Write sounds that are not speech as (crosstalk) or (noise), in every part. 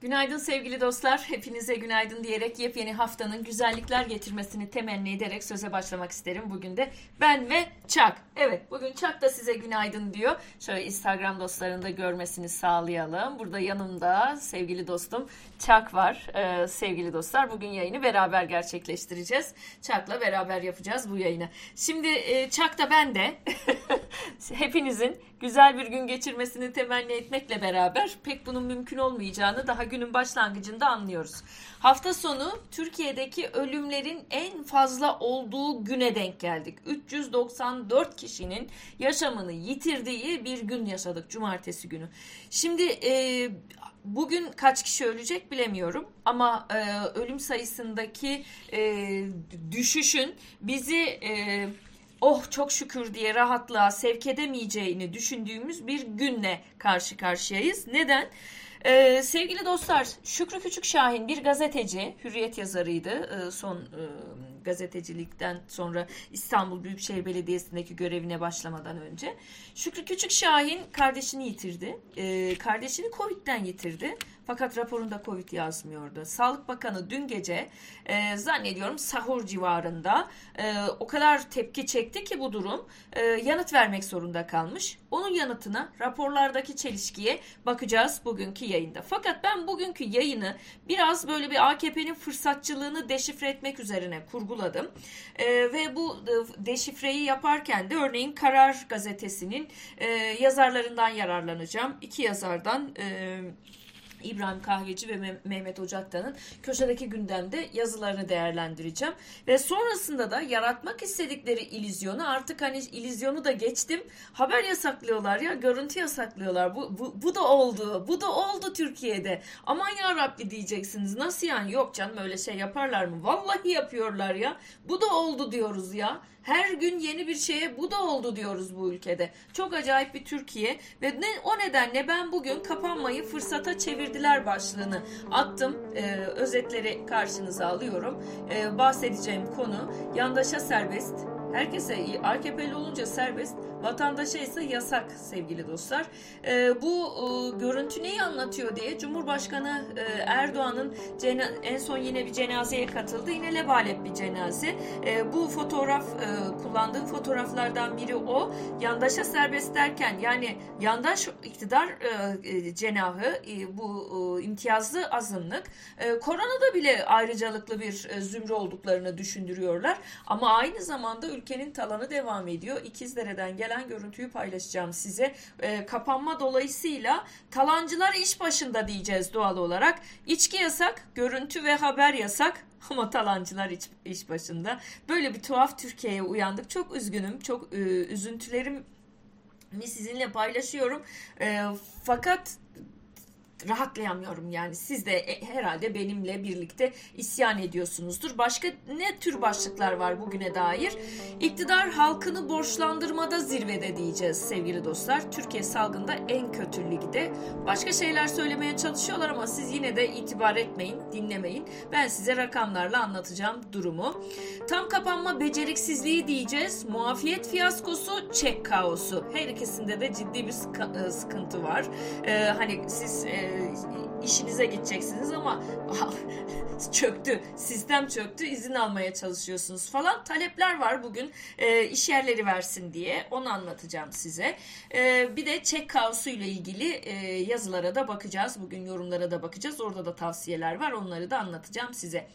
Günaydın sevgili dostlar. Hepinize günaydın diyerek yepyeni haftanın güzellikler getirmesini temenni ederek söze başlamak isterim. Bugün de ben ve Çak. Evet bugün Çak da size günaydın diyor. Şöyle Instagram dostlarında görmesini sağlayalım. Burada yanımda sevgili dostum Çak var. Ee, sevgili dostlar bugün yayını beraber gerçekleştireceğiz. Çak'la beraber yapacağız bu yayını. Şimdi e, Çak da ben de (laughs) hepinizin güzel bir gün geçirmesini temenni etmekle beraber pek bunun mümkün olmayacağını daha günün başlangıcında anlıyoruz. Hafta sonu Türkiye'deki ölümlerin en fazla olduğu güne denk geldik. 394 kişinin yaşamını yitirdiği bir gün yaşadık cumartesi günü. Şimdi e, bugün kaç kişi ölecek bilemiyorum ama e, ölüm sayısındaki e, düşüşün bizi e, oh çok şükür diye rahatlığa sevk edemeyeceğini düşündüğümüz bir günle karşı karşıyayız. Neden? Ee, sevgili dostlar, Şükrü Küçük Şahin bir gazeteci, hürriyet yazarıydı. Ee, son e, gazetecilikten sonra İstanbul Büyükşehir Belediyesi'ndeki görevine başlamadan önce. Şükrü Küçük Şahin kardeşini yitirdi. Ee, kardeşini Covid'den yitirdi. Fakat raporunda Covid yazmıyordu. Sağlık Bakanı dün gece e, zannediyorum sahur civarında e, o kadar tepki çekti ki bu durum e, yanıt vermek zorunda kalmış. Onun yanıtına raporlardaki çelişkiye bakacağız bugünkü yayında. Fakat ben bugünkü yayını biraz böyle bir AKP'nin fırsatçılığını deşifre etmek üzerine kurguladım. E, ve bu e, deşifreyi yaparken de örneğin Karar Gazetesi'nin e, yazarlarından yararlanacağım. İki yazardan... E, İbrahim Kahveci ve Mehmet Ocaktan'ın köşedeki gündemde yazılarını değerlendireceğim. Ve sonrasında da yaratmak istedikleri ilizyonu artık hani ilizyonu da geçtim. Haber yasaklıyorlar ya görüntü yasaklıyorlar. Bu, bu, bu da oldu. Bu da oldu Türkiye'de. Aman ya Rabbi diyeceksiniz. Nasıl yani? Yok canım öyle şey yaparlar mı? Vallahi yapıyorlar ya. Bu da oldu diyoruz ya. Her gün yeni bir şeye bu da oldu diyoruz bu ülkede. Çok acayip bir Türkiye ve ne, o nedenle ben bugün kapanmayı fırsata çevirdiler başlığını attım. Ee, özetleri karşınıza alıyorum. Ee, bahsedeceğim konu yandaşa serbest, herkese AKP'li olunca serbest, Vatandaşa ise yasak sevgili dostlar. E, bu e, görüntü neyi anlatıyor diye Cumhurbaşkanı e, Erdoğan'ın en son yine bir cenazeye katıldı. Yine lebalep bir cenaze. E, bu fotoğraf e, kullandığım fotoğraflardan biri o. Yandaşa serbest derken yani yandaş iktidar e, e cenahı e, bu e, imtiyazlı azınlık e, koronada bile ayrıcalıklı bir e, zümre olduklarını düşündürüyorlar. Ama aynı zamanda ülkenin talanı devam ediyor. İkizdere'den gelen gelen görüntüyü paylaşacağım size. E, kapanma dolayısıyla talancılar iş başında diyeceğiz doğal olarak. İçki yasak, görüntü ve haber yasak. (laughs) Ama talancılar iş, iş başında. Böyle bir tuhaf Türkiye'ye uyandık. Çok üzgünüm. Çok e, üzüntülerimi sizinle paylaşıyorum. E, fakat rahatlayamıyorum yani siz de e, herhalde benimle birlikte isyan ediyorsunuzdur. Başka ne tür başlıklar var bugüne dair? İktidar halkını borçlandırmada zirvede diyeceğiz sevgili dostlar. Türkiye salgında en kötü ligde. Başka şeyler söylemeye çalışıyorlar ama siz yine de itibar etmeyin, dinlemeyin. Ben size rakamlarla anlatacağım durumu. Tam kapanma beceriksizliği diyeceğiz. Muafiyet fiyaskosu, çek kaosu. Her ikisinde de ciddi bir e, sıkıntı var. Ee, hani siz e, işinize gideceksiniz ama (laughs) çöktü, sistem çöktü, izin almaya çalışıyorsunuz falan. Talepler var bugün e, iş yerleri versin diye onu anlatacağım size. E, bir de çek kaosu ile ilgili e, yazılara da bakacağız. Bugün yorumlara da bakacağız. Orada da tavsiyeler var. Onları da anlatacağım size.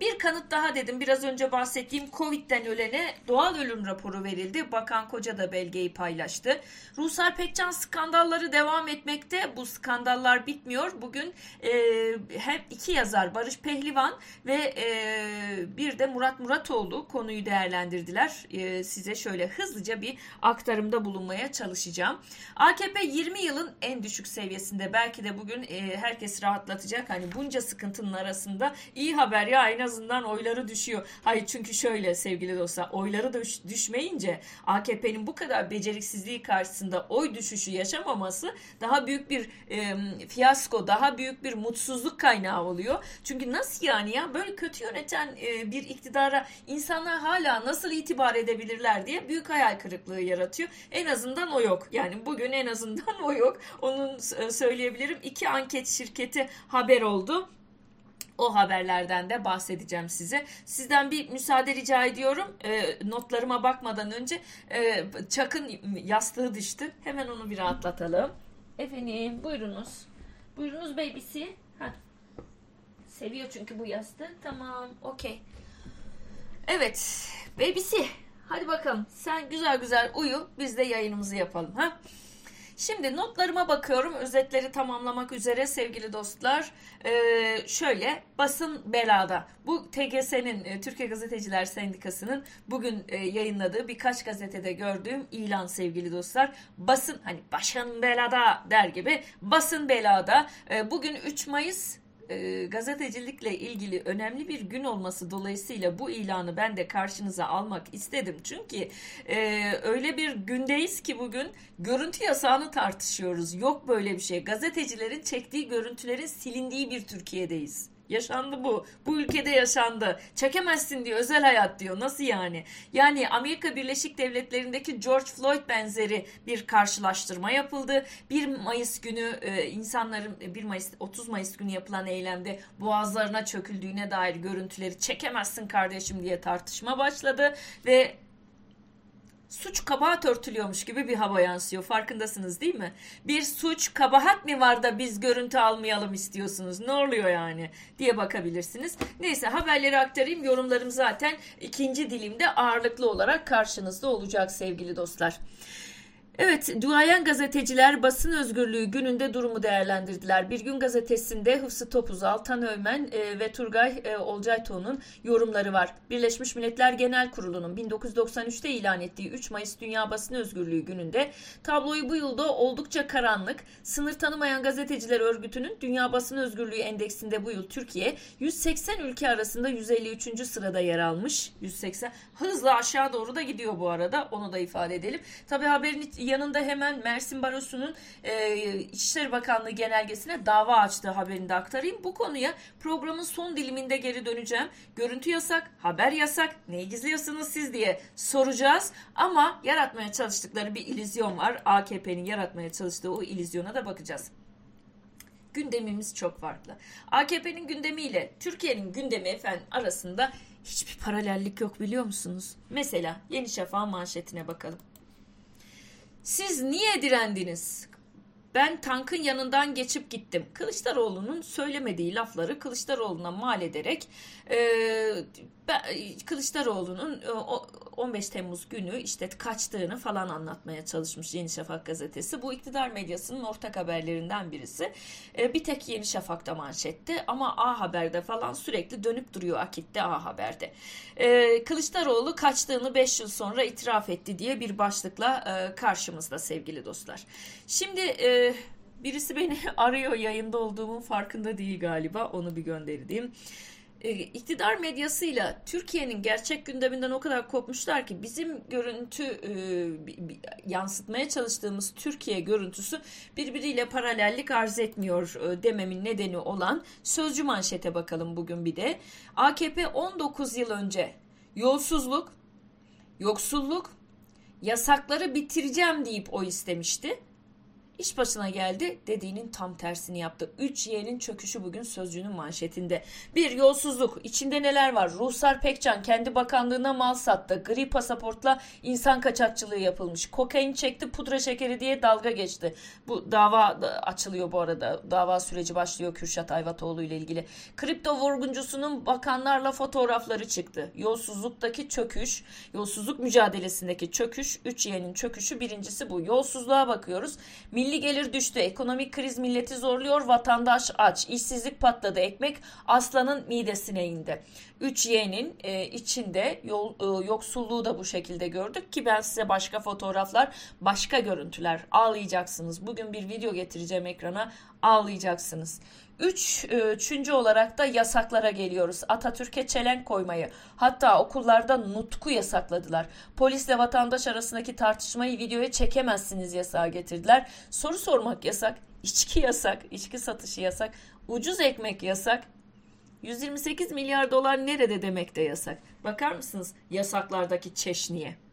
Bir kanıt daha dedim biraz önce bahsettiğim Covid'den ölene doğal ölüm raporu verildi. Bakan Koca da belgeyi paylaştı. Ruhsar Pekcan skandalları devam etmekte. Bu skandallar bitmiyor. Bugün e, hem iki yazar Barış Pehlivan ve e, bir de Murat Muratoğlu konuyu değerlendirdiler. E, size şöyle hızlıca bir aktarımda bulunmaya çalışacağım. AKP 20 yılın en düşük seviyesinde. Belki de bugün e, herkes rahatlatacak. Hani bunca sıkıntının arasında iyi haber ya en azından oyları düşüyor. Hayır çünkü şöyle sevgili dostlar oyları da düşmeyince AKP'nin bu kadar beceriksizliği karşısında oy düşüşü yaşamaması daha büyük bir e, fiyasko, daha büyük bir mutsuzluk kaynağı oluyor. Çünkü nasıl yani ya böyle kötü yöneten e, bir iktidara insanlar hala nasıl itibar edebilirler diye büyük hayal kırıklığı yaratıyor. En azından o yok. Yani bugün en azından (laughs) o yok. Onun söyleyebilirim. İki anket şirketi haber oldu. O haberlerden de bahsedeceğim size. Sizden bir müsaade rica ediyorum. E, notlarıma bakmadan önce e, Çak'ın yastığı düştü. Hemen onu bir rahatlatalım. Efendim buyurunuz. Buyurunuz babysi. Seviyor çünkü bu yastığı. Tamam okey. Evet babysi. Hadi bakalım sen güzel güzel uyu biz de yayınımızı yapalım. ha? Şimdi notlarıma bakıyorum. Özetleri tamamlamak üzere sevgili dostlar. Ee, şöyle basın belada. Bu TGS'nin e, Türkiye Gazeteciler Sendikası'nın bugün e, yayınladığı birkaç gazetede gördüğüm ilan sevgili dostlar. Basın hani başın belada der gibi basın belada. E, bugün 3 Mayıs e, gazetecilikle ilgili önemli bir gün olması dolayısıyla bu ilanı ben de karşınıza almak istedim. Çünkü e, öyle bir gündeyiz ki bugün görüntü yasağını tartışıyoruz. Yok böyle bir şey. Gazetecilerin çektiği görüntülerin silindiği bir Türkiye'deyiz. Yaşandı bu. Bu ülkede yaşandı. Çekemezsin diyor özel hayat diyor. Nasıl yani? Yani Amerika Birleşik Devletleri'ndeki George Floyd benzeri bir karşılaştırma yapıldı. 1 Mayıs günü e, insanların 1 Mayıs 30 Mayıs günü yapılan eylemde boğazlarına çöküldüğüne dair görüntüleri çekemezsin kardeşim diye tartışma başladı ve suç kabahat örtülüyormuş gibi bir hava yansıyor. Farkındasınız değil mi? Bir suç kabahat mi var da biz görüntü almayalım istiyorsunuz? Ne oluyor yani? diye bakabilirsiniz. Neyse haberleri aktarayım. Yorumlarım zaten ikinci dilimde ağırlıklı olarak karşınızda olacak sevgili dostlar. Evet, duayen gazeteciler basın özgürlüğü gününde durumu değerlendirdiler. Bir gün gazetesinde Hıfzı Topuzal, Tan Övmen e, ve Turgay e, Olcaytoğ'un yorumları var. Birleşmiş Milletler Genel Kurulu'nun 1993'te ilan ettiği 3 Mayıs Dünya Basın Özgürlüğü gününde tabloyu bu yılda oldukça karanlık. Sınır tanımayan gazeteciler örgütünün Dünya Basın Özgürlüğü Endeksinde bu yıl Türkiye 180 ülke arasında 153. sırada yer almış. 180 hızla aşağı doğru da gidiyor bu arada. Onu da ifade edelim. Tabii haberin yanında hemen Mersin Barosu'nun e, İçişleri Bakanlığı genelgesine dava açtığı haberini de aktarayım. Bu konuya programın son diliminde geri döneceğim. Görüntü yasak, haber yasak, neyi gizliyorsunuz siz diye soracağız. Ama yaratmaya çalıştıkları bir ilizyon var. AKP'nin yaratmaya çalıştığı o ilizyona da bakacağız gündemimiz çok farklı. AKP'nin gündemiyle Türkiye'nin gündemi efendim arasında hiçbir paralellik yok biliyor musunuz? Mesela Yeni Şafak manşetine bakalım. Siz niye direndiniz? Ben tankın yanından geçip gittim. Kılıçdaroğlu'nun söylemediği lafları Kılıçdaroğlu'na mal ederek e, Kılıçdaroğlu'nun 15 Temmuz günü işte kaçtığını falan anlatmaya çalışmış Yeni Şafak gazetesi. Bu iktidar medyasının ortak haberlerinden birisi. E, bir tek Yeni Şafak'ta manşette ama A Haber'de falan sürekli dönüp duruyor Akit'te A Haber'de. E, Kılıçdaroğlu kaçtığını 5 yıl sonra itiraf etti diye bir başlıkla e, karşımızda sevgili dostlar. Şimdi birisi beni (laughs) arıyor yayında olduğumun farkında değil galiba onu bir göndereyim e, iktidar medyasıyla Türkiye'nin gerçek gündeminden o kadar kopmuşlar ki bizim görüntü e, yansıtmaya çalıştığımız Türkiye görüntüsü birbiriyle paralellik arz etmiyor e, dememin nedeni olan sözcü manşete bakalım bugün bir de. AKP 19 yıl önce yolsuzluk, yoksulluk, yasakları bitireceğim deyip o istemişti. İş başına geldi dediğinin tam tersini yaptı. 3 yeğenin çöküşü bugün sözcüğünün manşetinde. Bir yolsuzluk. içinde neler var? Ruhsar Pekcan kendi bakanlığına mal sattı. Gri pasaportla insan kaçakçılığı yapılmış. Kokain çekti pudra şekeri diye dalga geçti. Bu dava açılıyor bu arada. Dava süreci başlıyor Kürşat Ayvatoğlu ile ilgili. Kripto vurguncusunun bakanlarla fotoğrafları çıktı. Yolsuzluktaki çöküş, yolsuzluk mücadelesindeki çöküş, 3 yeğenin çöküşü birincisi bu. Yolsuzluğa bakıyoruz. Milli gelir düştü. Ekonomik kriz milleti zorluyor. Vatandaş aç. İşsizlik patladı. Ekmek aslanın midesine indi. 3 Y'nin e, içinde yol, e, yoksulluğu da bu şekilde gördük ki ben size başka fotoğraflar, başka görüntüler ağlayacaksınız. Bugün bir video getireceğim ekrana ağlayacaksınız. Üç, e, üçüncü olarak da yasaklara geliyoruz. Atatürk'e çelenk koymayı hatta okullarda nutku yasakladılar. Polisle vatandaş arasındaki tartışmayı videoya çekemezsiniz yasağı getirdiler. Soru sormak yasak içki yasak, içki satışı yasak, ucuz ekmek yasak. 128 milyar dolar nerede demek de yasak. Bakar mısınız yasaklardaki çeşniye?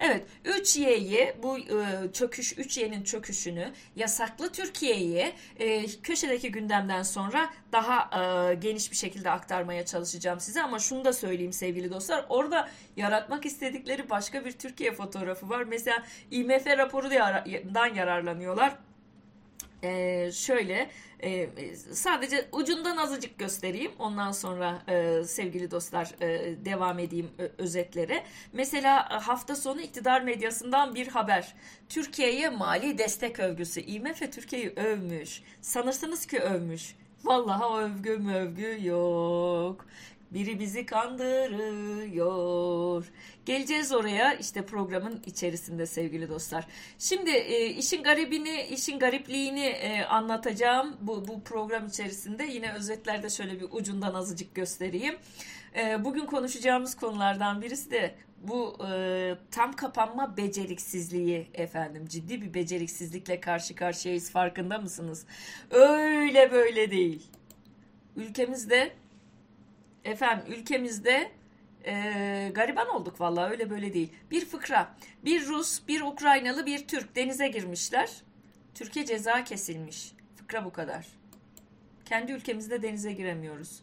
Evet 3Y'yi bu e, çöküş 3Y'nin çöküşünü yasaklı Türkiye'yi e, köşedeki gündemden sonra daha e, geniş bir şekilde aktarmaya çalışacağım size ama şunu da söyleyeyim sevgili dostlar orada yaratmak istedikleri başka bir Türkiye fotoğrafı var. Mesela IMF raporudan yararlanıyorlar. Ee, şöyle e, sadece ucundan azıcık göstereyim. Ondan sonra e, sevgili dostlar e, devam edeyim e, özetlere. Mesela hafta sonu iktidar medyasından bir haber. Türkiye'ye mali destek övgüsü. IMF Türkiye'yi övmüş. Sanırsınız ki övmüş. Vallahi övgü mövgü yok. Biri bizi kandırıyor. Geleceğiz oraya işte programın içerisinde sevgili dostlar. Şimdi e, işin garibini, işin garipliğini e, anlatacağım bu, bu program içerisinde. Yine özetlerde şöyle bir ucundan azıcık göstereyim. E, bugün konuşacağımız konulardan birisi de bu e, tam kapanma beceriksizliği efendim ciddi bir beceriksizlikle karşı karşıyayız farkında mısınız? Öyle böyle değil. Ülkemizde efendim ülkemizde e, gariban olduk vallahi öyle böyle değil. Bir fıkra. Bir Rus, bir Ukraynalı, bir Türk denize girmişler. Türkiye ceza kesilmiş. Fıkra bu kadar. Kendi ülkemizde denize giremiyoruz.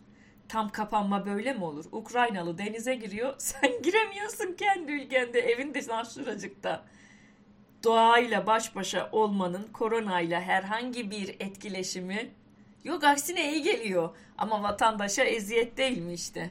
Tam kapanma böyle mi olur? Ukraynalı denize giriyor. (laughs) Sen giremiyorsun kendi ülkende. Evin dışından şuracıkta. Doğayla baş başa olmanın koronayla herhangi bir etkileşimi yok. Aksine iyi geliyor. Ama vatandaşa eziyet değil mi işte?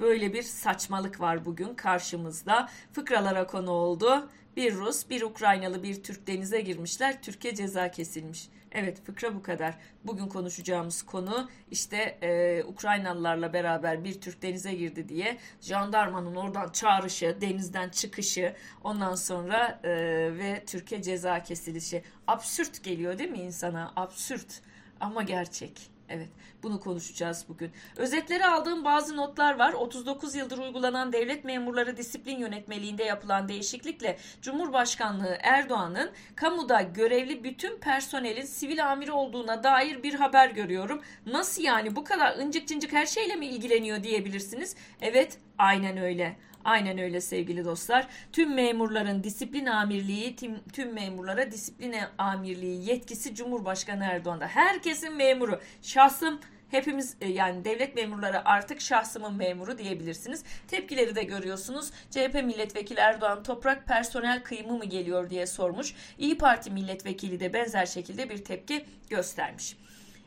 Böyle bir saçmalık var bugün karşımızda. Fıkralara konu oldu. Bir Rus, bir Ukraynalı, bir Türk denize girmişler. Türkiye ceza kesilmiş. Evet fıkra bu kadar. Bugün konuşacağımız konu işte e, Ukraynalılarla beraber bir Türk denize girdi diye jandarmanın oradan çağrışı, denizden çıkışı, ondan sonra e, ve Türkiye ceza kesilişi. Absürt geliyor değil mi insana? Absürt ama gerçek. Evet, bunu konuşacağız bugün. Özetleri aldığım bazı notlar var. 39 yıldır uygulanan devlet memurları disiplin yönetmeliğinde yapılan değişiklikle Cumhurbaşkanlığı Erdoğan'ın kamuda görevli bütün personelin sivil amiri olduğuna dair bir haber görüyorum. Nasıl yani bu kadar incik cincik her şeyle mi ilgileniyor diyebilirsiniz. Evet, aynen öyle. Aynen öyle sevgili dostlar. Tüm memurların disiplin amirliği, tüm, tüm memurlara disiplin amirliği yetkisi Cumhurbaşkanı Erdoğan'da. Herkesin memuru. Şahsım hepimiz e, yani devlet memurları artık şahsımın memuru diyebilirsiniz. Tepkileri de görüyorsunuz. CHP milletvekili Erdoğan toprak personel kıyımı mı geliyor diye sormuş. İyi Parti milletvekili de benzer şekilde bir tepki göstermiş.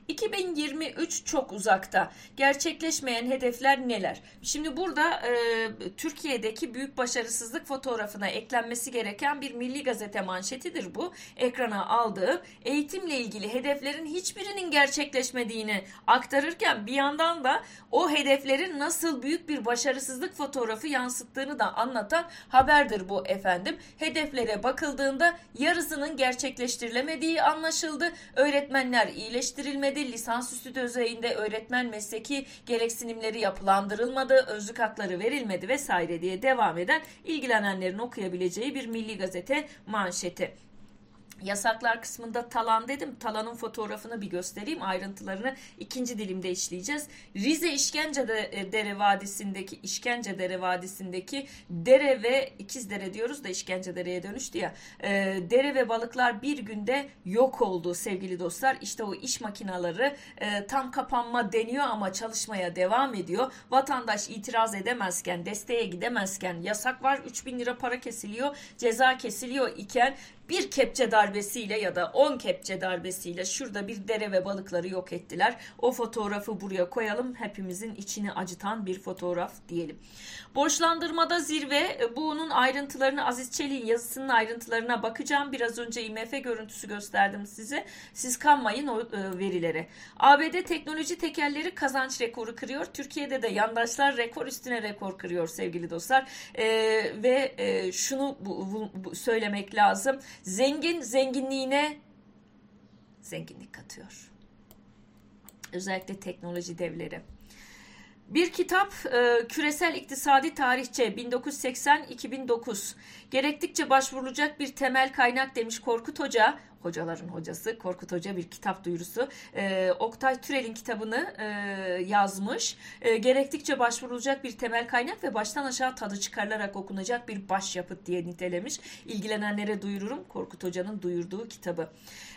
2023 çok uzakta. Gerçekleşmeyen hedefler neler? Şimdi burada e, Türkiye'deki büyük başarısızlık fotoğrafına eklenmesi gereken bir milli gazete manşetidir bu. Ekrana aldığım eğitimle ilgili hedeflerin hiçbirinin gerçekleşmediğini aktarırken bir yandan da o hedeflerin nasıl büyük bir başarısızlık fotoğrafı yansıttığını da anlatan haberdir bu efendim. Hedeflere bakıldığında yarısının gerçekleştirilemediği anlaşıldı. Öğretmenler iyileştirilmedi verilmedi. Lisansüstü düzeyinde öğretmen mesleki gereksinimleri yapılandırılmadı. Özlük hakları verilmedi vesaire diye devam eden ilgilenenlerin okuyabileceği bir milli gazete manşeti. Yasaklar kısmında talan dedim. Talanın fotoğrafını bir göstereyim. Ayrıntılarını ikinci dilimde işleyeceğiz. Rize İşkence e, Dere Vadisi'ndeki İşkence Dere Vadisi'ndeki dere ve ikiz dere diyoruz da İşkence Dere'ye dönüştü ya. E, dere ve balıklar bir günde yok oldu sevgili dostlar. İşte o iş makinaları e, tam kapanma deniyor ama çalışmaya devam ediyor. Vatandaş itiraz edemezken, desteğe gidemezken yasak var. 3000 lira para kesiliyor, ceza kesiliyor iken bir kepçe darbesiyle ya da 10 kepçe darbesiyle şurada bir dere ve balıkları yok ettiler. O fotoğrafı buraya koyalım. Hepimizin içini acıtan bir fotoğraf diyelim. Borçlandırmada zirve. E, bunun ayrıntılarını Aziz Çelik'in yazısının ayrıntılarına bakacağım. Biraz önce IMF görüntüsü gösterdim size. Siz kanmayın o e, verilere. ABD teknoloji tekerleri kazanç rekoru kırıyor. Türkiye'de de yandaşlar rekor üstüne rekor kırıyor sevgili dostlar. E, ve e, şunu bu, bu, söylemek lazım. Zengin zenginliğine zenginlik katıyor. Özellikle teknoloji devleri. Bir kitap e, Küresel İktisadi Tarihçe 1980-2009 gerektikçe başvurulacak bir temel kaynak demiş Korkut Hoca hocaların hocası Korkut Hoca bir kitap duyurusu. E, Oktay Türel'in kitabını e, yazmış. E, gerektikçe başvurulacak bir temel kaynak ve baştan aşağı tadı çıkarılarak okunacak bir başyapıt diye nitelemiş. İlgilenenlere duyururum Korkut Hoca'nın duyurduğu kitabı.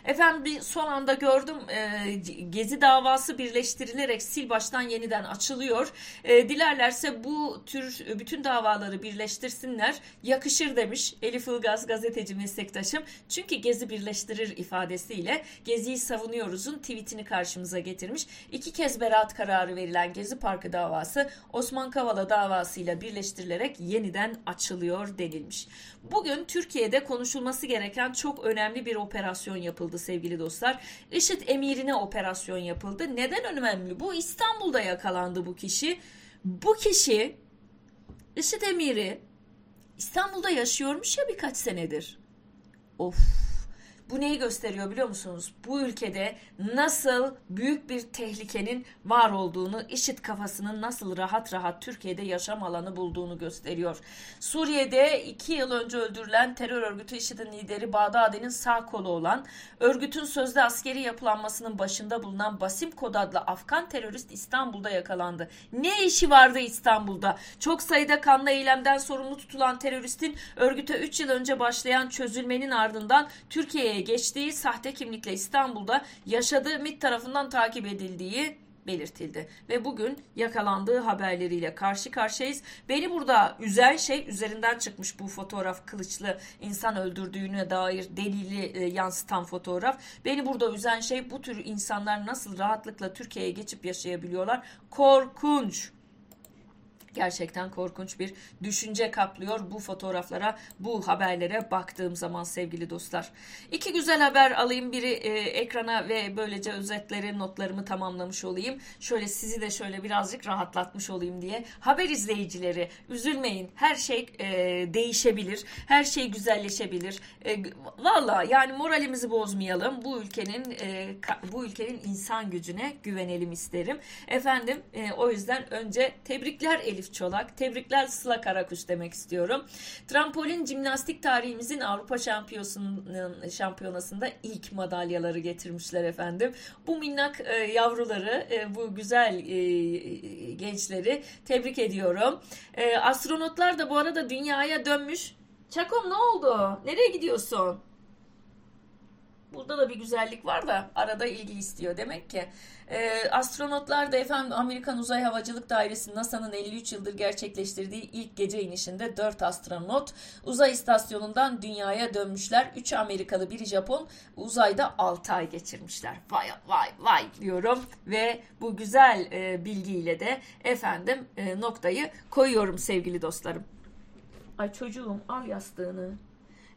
Efendim bir son anda gördüm e, Gezi davası birleştirilerek sil baştan yeniden açılıyor. E, dilerlerse bu tür bütün davaları birleştirsinler. Yakışır demiş Elif Ilgaz gazeteci meslektaşım. Çünkü Gezi birleştirir ifadesiyle Gezi'yi savunuyoruz'un tweetini karşımıza getirmiş. İki kez beraat kararı verilen Gezi Parkı davası Osman Kavala davasıyla birleştirilerek yeniden açılıyor denilmiş. Bugün Türkiye'de konuşulması gereken çok önemli bir operasyon yapıldı sevgili dostlar. IŞİD emirine operasyon yapıldı. Neden önemli? Bu İstanbul'da yakalandı bu kişi. Bu kişi IŞİD emiri İstanbul'da yaşıyormuş ya birkaç senedir. Of bu neyi gösteriyor biliyor musunuz? Bu ülkede nasıl büyük bir tehlikenin var olduğunu, işit kafasının nasıl rahat rahat Türkiye'de yaşam alanı bulduğunu gösteriyor. Suriye'de iki yıl önce öldürülen terör örgütü IŞİD'in lideri Bağdadi'nin sağ kolu olan, örgütün sözde askeri yapılanmasının başında bulunan Basim Kod adlı Afgan terörist İstanbul'da yakalandı. Ne işi vardı İstanbul'da? Çok sayıda kanlı eylemden sorumlu tutulan teröristin örgüte 3 yıl önce başlayan çözülmenin ardından Türkiye'ye geçtiği sahte kimlikle İstanbul'da yaşadığı MİT tarafından takip edildiği belirtildi. Ve bugün yakalandığı haberleriyle karşı karşıyayız. Beni burada üzen şey üzerinden çıkmış bu fotoğraf kılıçlı insan öldürdüğüne dair delili e, yansıtan fotoğraf. Beni burada üzen şey bu tür insanlar nasıl rahatlıkla Türkiye'ye geçip yaşayabiliyorlar. Korkunç gerçekten korkunç bir düşünce kaplıyor bu fotoğraflara, bu haberlere baktığım zaman sevgili dostlar. İki güzel haber alayım. Biri e, ekrana ve böylece özetleri, notlarımı tamamlamış olayım. Şöyle sizi de şöyle birazcık rahatlatmış olayım diye. Haber izleyicileri üzülmeyin. Her şey e, değişebilir. Her şey güzelleşebilir. E, Valla yani moralimizi bozmayalım. Bu ülkenin e, bu ülkenin insan gücüne güvenelim isterim. Efendim e, o yüzden önce tebrikler Elif Çolak. Tebrikler Sıla Karakuş demek istiyorum. Trampolin jimnastik tarihimizin Avrupa şampiyonasında ilk madalyaları getirmişler efendim. Bu minnak e, yavruları, e, bu güzel e, gençleri tebrik ediyorum. E, astronotlar da bu arada dünyaya dönmüş. Çakom ne oldu? Nereye gidiyorsun? Burada da bir güzellik var da arada ilgi istiyor demek ki. E, astronotlar da efendim Amerikan Uzay Havacılık Dairesi NASA'nın 53 yıldır gerçekleştirdiği ilk gece inişinde 4 astronot uzay istasyonundan dünyaya dönmüşler. 3 Amerikalı, biri Japon uzayda 6 ay geçirmişler. Vay vay vay diyorum ve bu güzel e, bilgiyle de efendim e, noktayı koyuyorum sevgili dostlarım. Ay çocuğum al yastığını.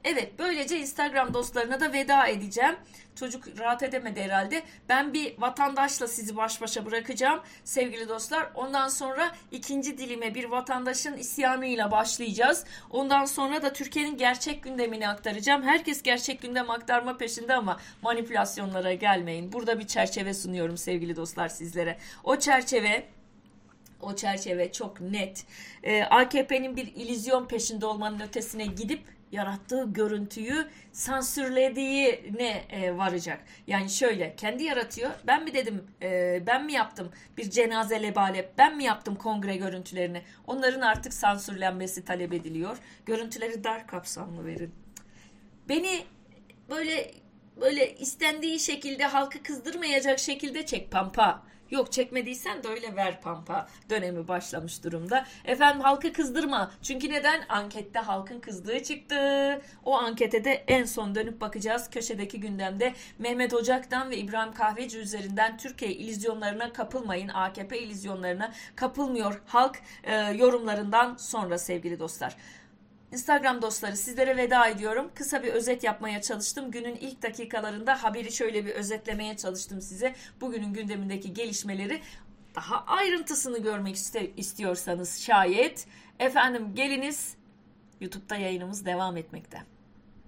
Evet böylece Instagram dostlarına da veda edeceğim. Çocuk rahat edemedi herhalde. Ben bir vatandaşla sizi baş başa bırakacağım sevgili dostlar. Ondan sonra ikinci dilime bir vatandaşın isyanıyla başlayacağız. Ondan sonra da Türkiye'nin gerçek gündemini aktaracağım. Herkes gerçek gündem aktarma peşinde ama manipülasyonlara gelmeyin. Burada bir çerçeve sunuyorum sevgili dostlar sizlere. O çerçeve o çerçeve çok net. Ee, AKP'nin bir ilizyon peşinde olmanın ötesine gidip yarattığı görüntüyü sansürlediğine e, varacak. Yani şöyle kendi yaratıyor. Ben mi dedim e, ben mi yaptım bir cenaze lebale ben mi yaptım kongre görüntülerini. Onların artık sansürlenmesi talep ediliyor. Görüntüleri dar kapsamlı verin. Beni böyle böyle istendiği şekilde halkı kızdırmayacak şekilde çek pampa. Yok çekmediysen de öyle ver pampa dönemi başlamış durumda. Efendim halkı kızdırma. Çünkü neden? Ankette halkın kızdığı çıktı. O ankete de en son dönüp bakacağız. Köşedeki gündemde Mehmet Ocak'tan ve İbrahim Kahveci üzerinden Türkiye ilizyonlarına kapılmayın. AKP ilizyonlarına kapılmıyor halk e, yorumlarından sonra sevgili dostlar. Instagram dostları sizlere veda ediyorum. Kısa bir özet yapmaya çalıştım. Günün ilk dakikalarında haberi şöyle bir özetlemeye çalıştım size. Bugünün gündemindeki gelişmeleri daha ayrıntısını görmek istiyorsanız şayet efendim geliniz YouTube'da yayınımız devam etmekte.